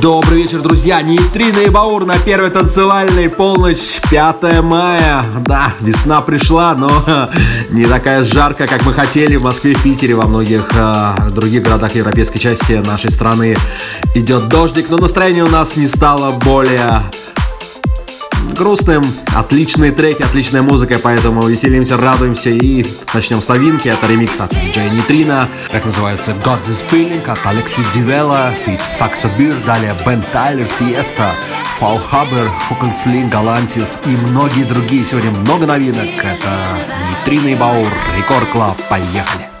Добрый вечер, друзья! Нейтрино и Баур на первой танцевальной полночь 5 мая. Да, весна пришла, но не такая жаркая, как мы хотели в Москве, в Питере, во многих э, других городах европейской части нашей страны идет дождик, но настроение у нас не стало более грустным. Отличные треки, отличная музыка, поэтому веселимся, радуемся и начнем с новинки. Это ремикс от Джей Нитрина. Как называется God is Feeling от Алекси Дивела, фит Саксо Бир, далее Бен Тайлер, Тиеста, Фал Хабер, Фукенслин, Галантис и многие другие. Сегодня много новинок. Это Нитрина и Баур, Рекорд Клаб. Поехали!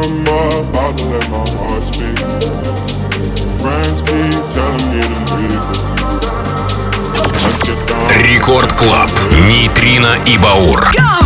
number, about to let my heart speak. Friends keep telling me to leave. Рекорд Клаб, Нейтрино и Баур. Go!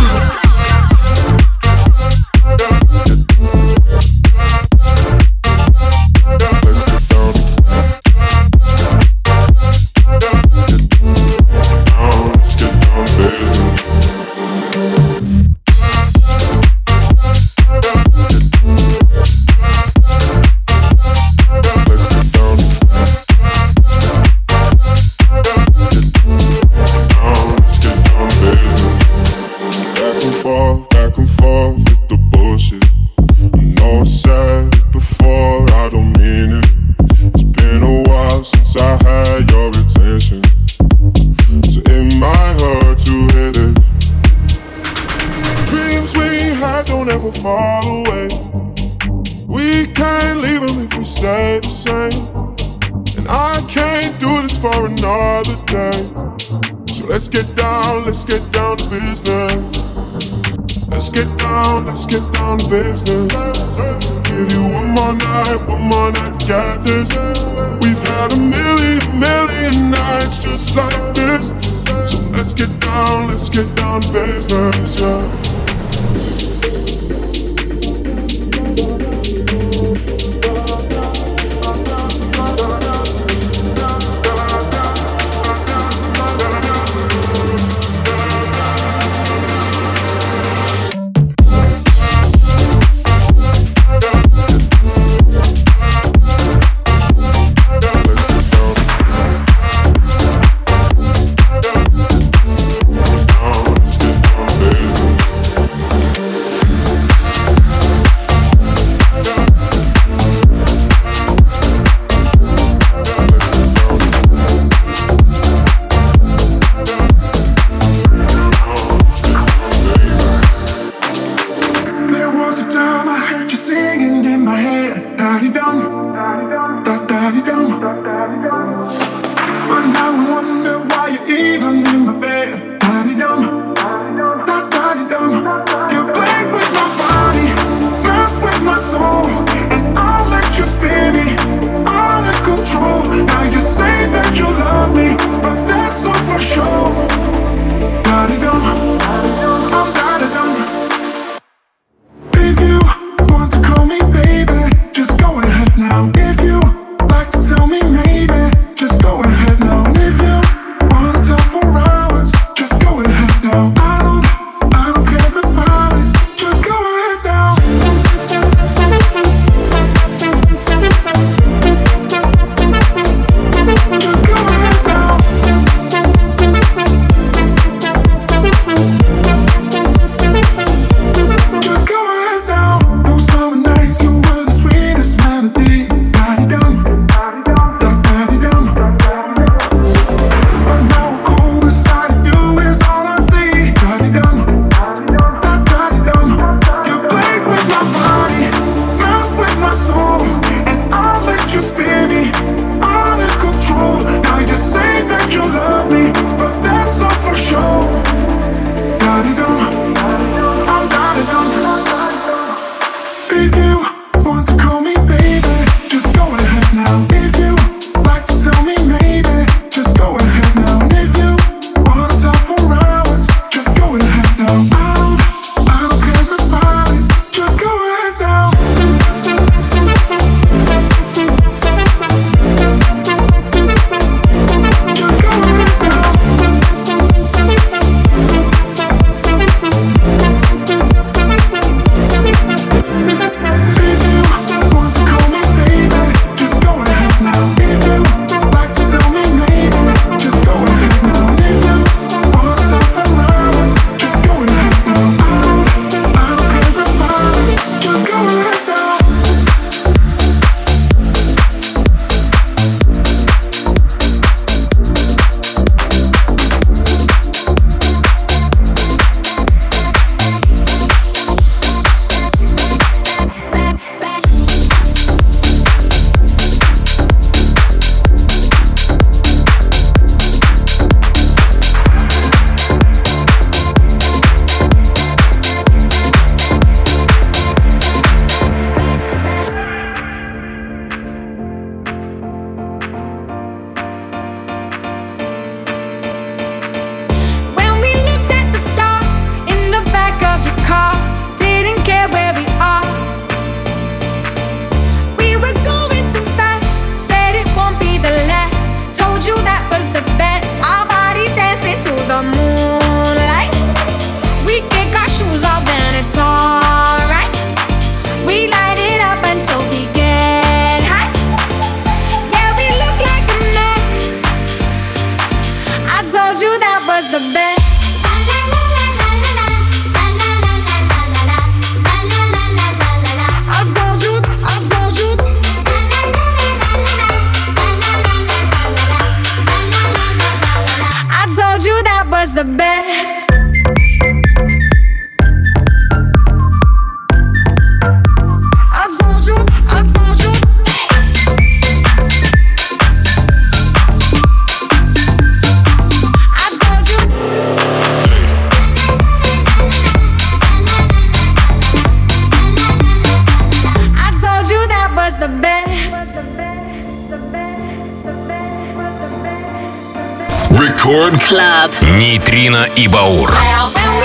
Club. Нейтрино и Баур. but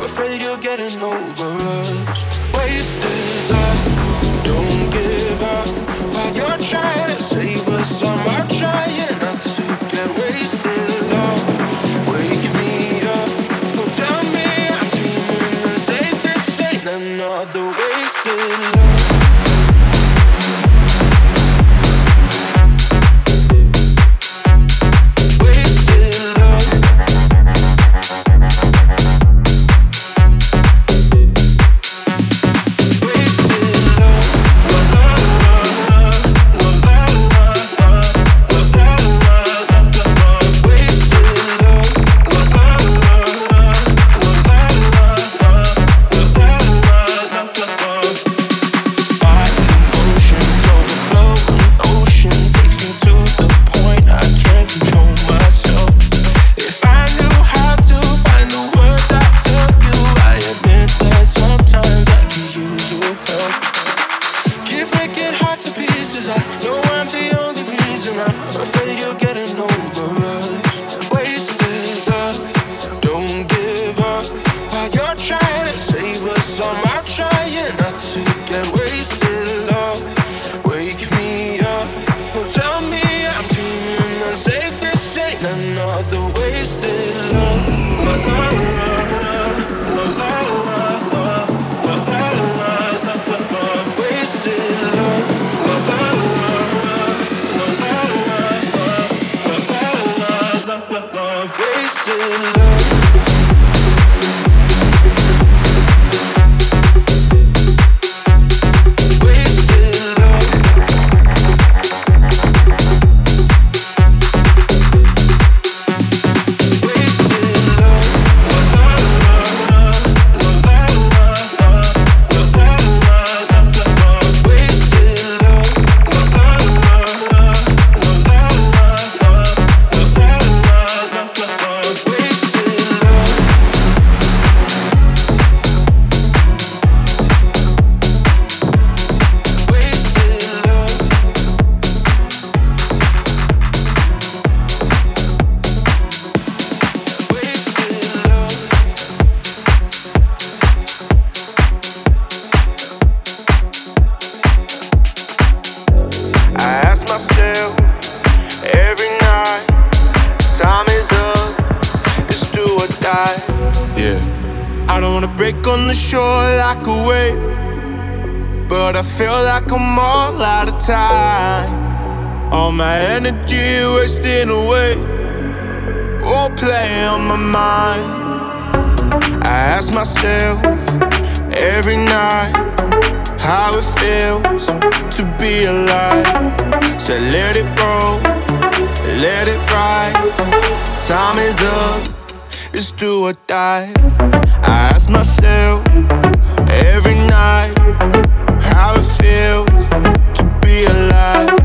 break on the shore like a wave. But I feel like I'm all out of time. All my energy wasting away. All play on my mind. I ask myself every night how it feels to be alive. So let it roll, let it ride. Time is up, it's do or die. I ask myself every night how it feels to be alive.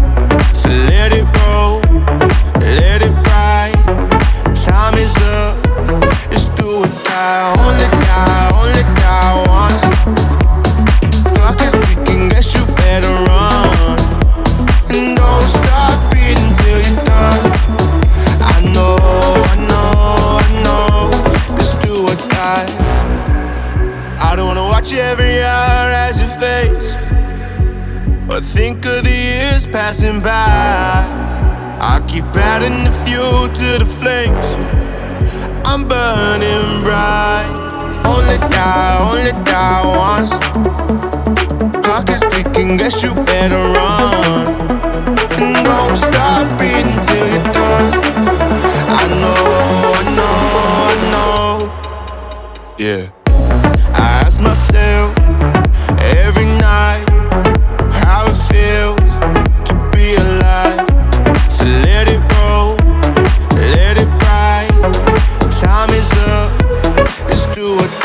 passing by. I keep adding the fuel to the flames. I'm burning bright. Only die, only die once. Clock is ticking, guess you better run. And don't stop beating till you're done.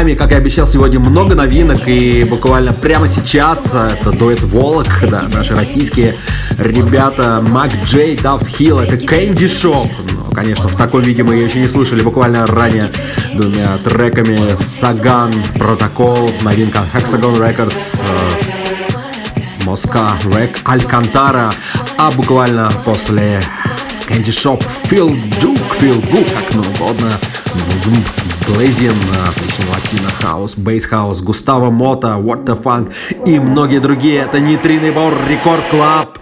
Вами, как и обещал сегодня, много новинок. И буквально прямо сейчас это дуэт Волок, да, наши российские ребята Мак Джей, Дав Хилл, это Кэнди Шоп. Ну, конечно, в таком виде мы ее еще не слышали буквально ранее двумя треками Саган, Протокол, новинка Hexagon Records, э, Моска, Рек, Алькантара, а буквально после Candy Shop, Phil Duke, Phil Good, как ну угодно, Блейзин, отличный латино хаус, бейс хаус, Густаво Мота, What the Funk и многие другие. Это Нейтринный Баур Рекорд. Клаб.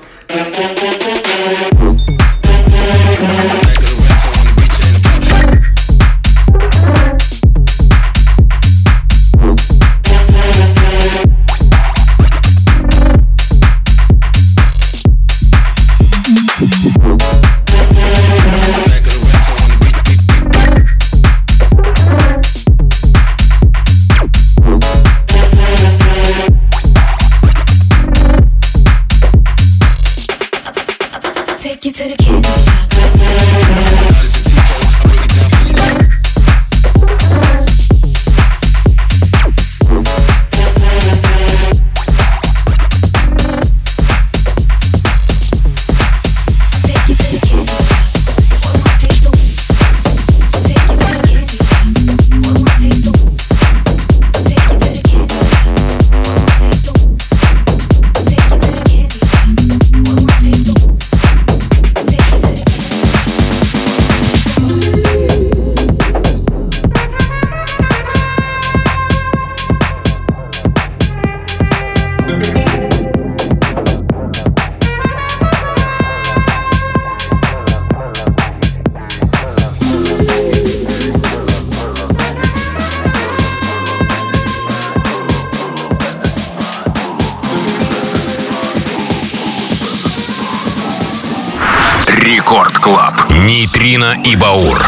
и Баур.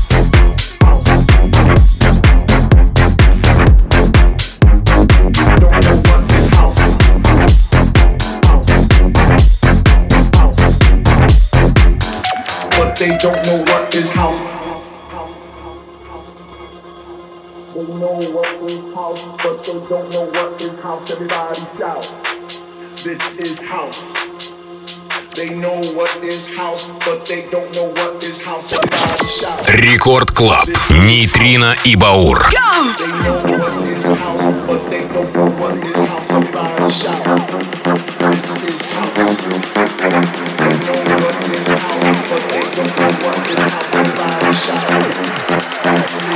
They don't know what is house. They know what is house, but they don't know what is house. Everybody shout. This is house. They know what is house, but they don't know what is house. Everybody shout. Рекорд Клаб. Нейтрино и Баур. They know what is house, but they don't know what is This is house. They know what is house.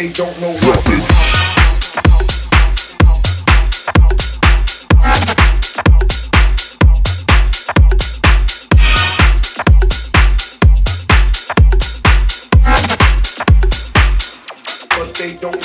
they don't know what this But they don't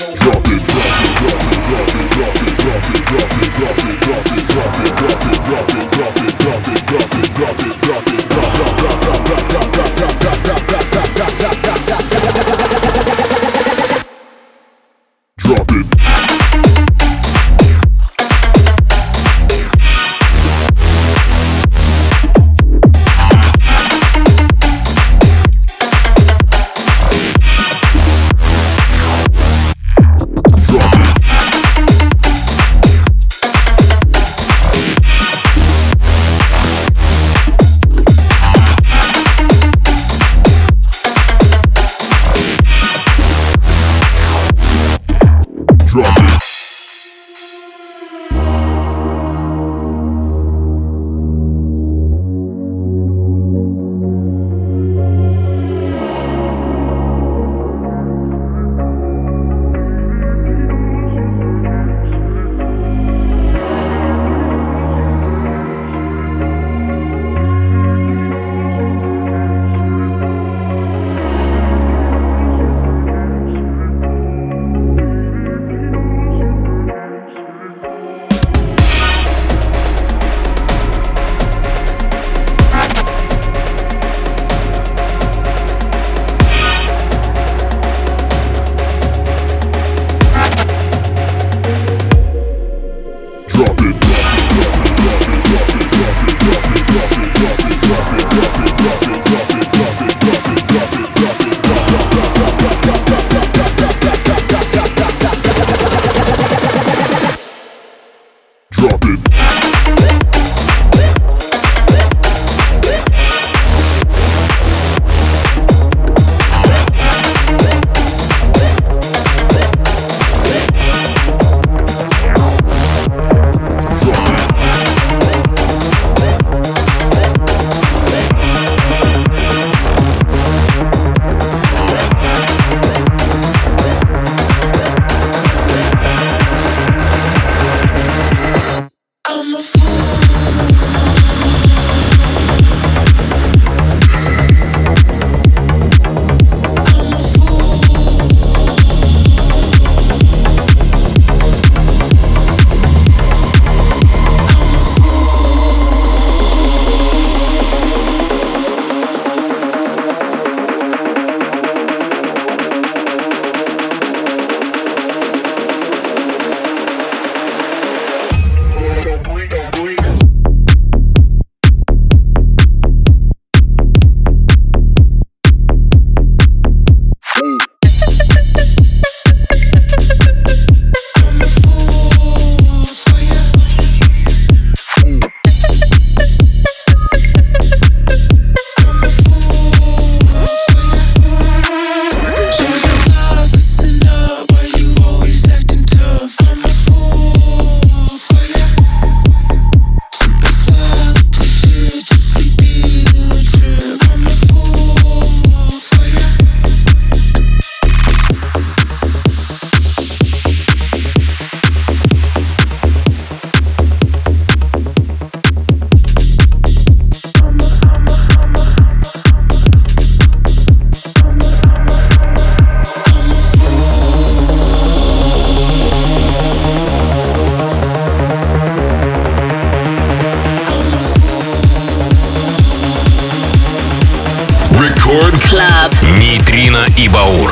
и Баул.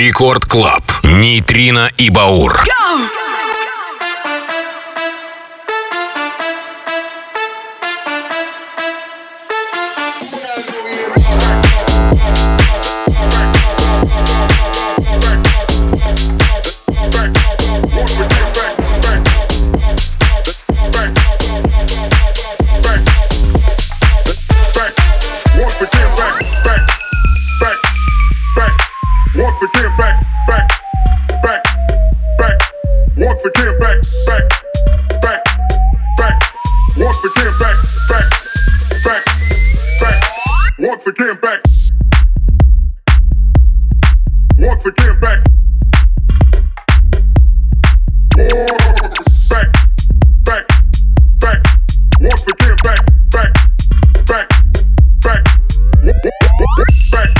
Рекорд Клаб. Нейтрино и Баур. Go! Back.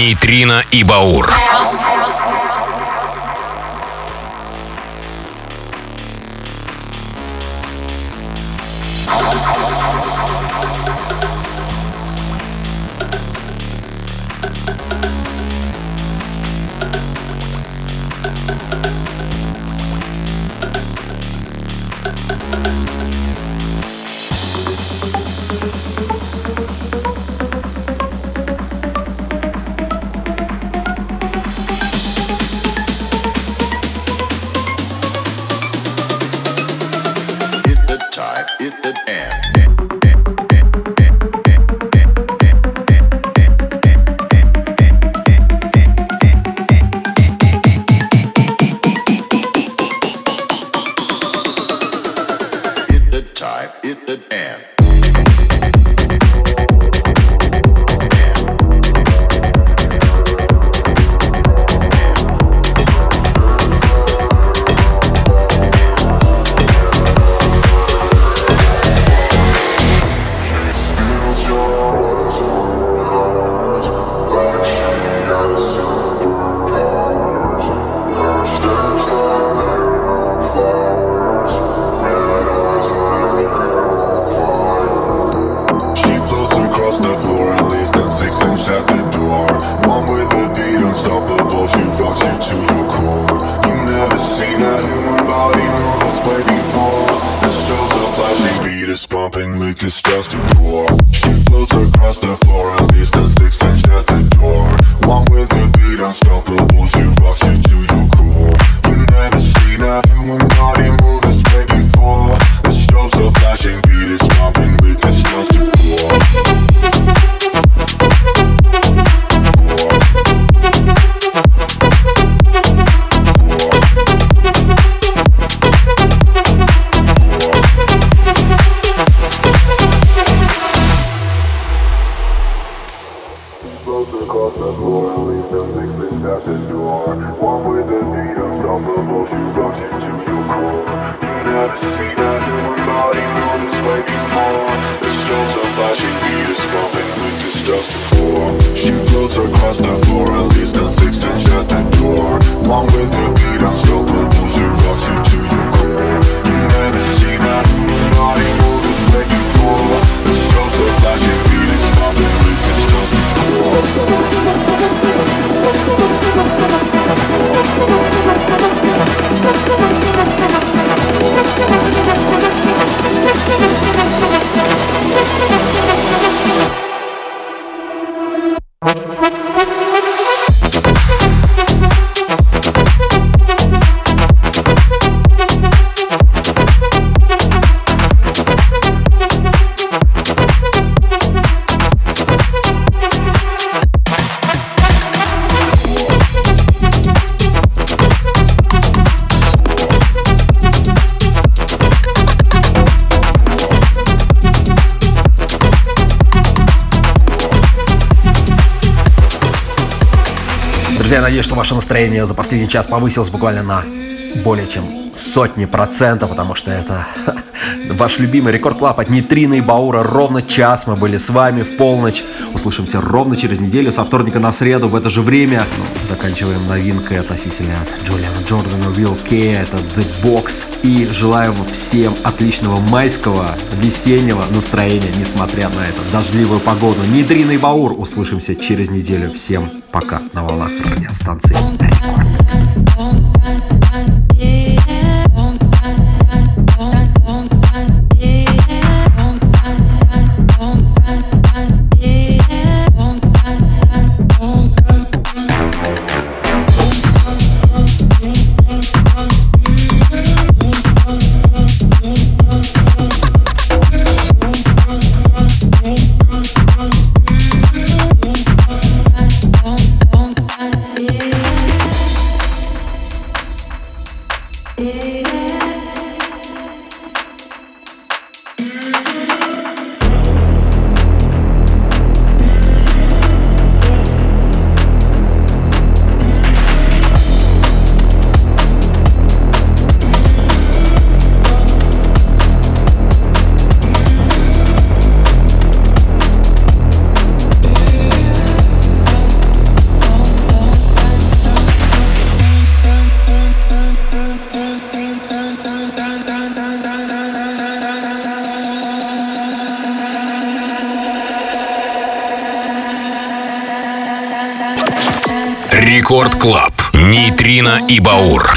Нейтрино и Баур. House. Настроение за последний час повысилось буквально на более чем сотни процентов, потому что это ваш любимый Record Club от Нейтрино и Баура. Ровно час мы были с вами в полночь. Услышимся ровно через неделю, со вторника на среду в это же время. Ну, заканчиваем новинкой относительно Джулиана Джордана, Will K, это The Box. И желаю всем отличного майского, весеннего настроения, несмотря на эту дождливую погоду. Нейтрино и Баур. Услышимся через неделю. Всем пока на волнах радиостанции Рекорд. Рекорд Клаб. Нейтрино и Баур.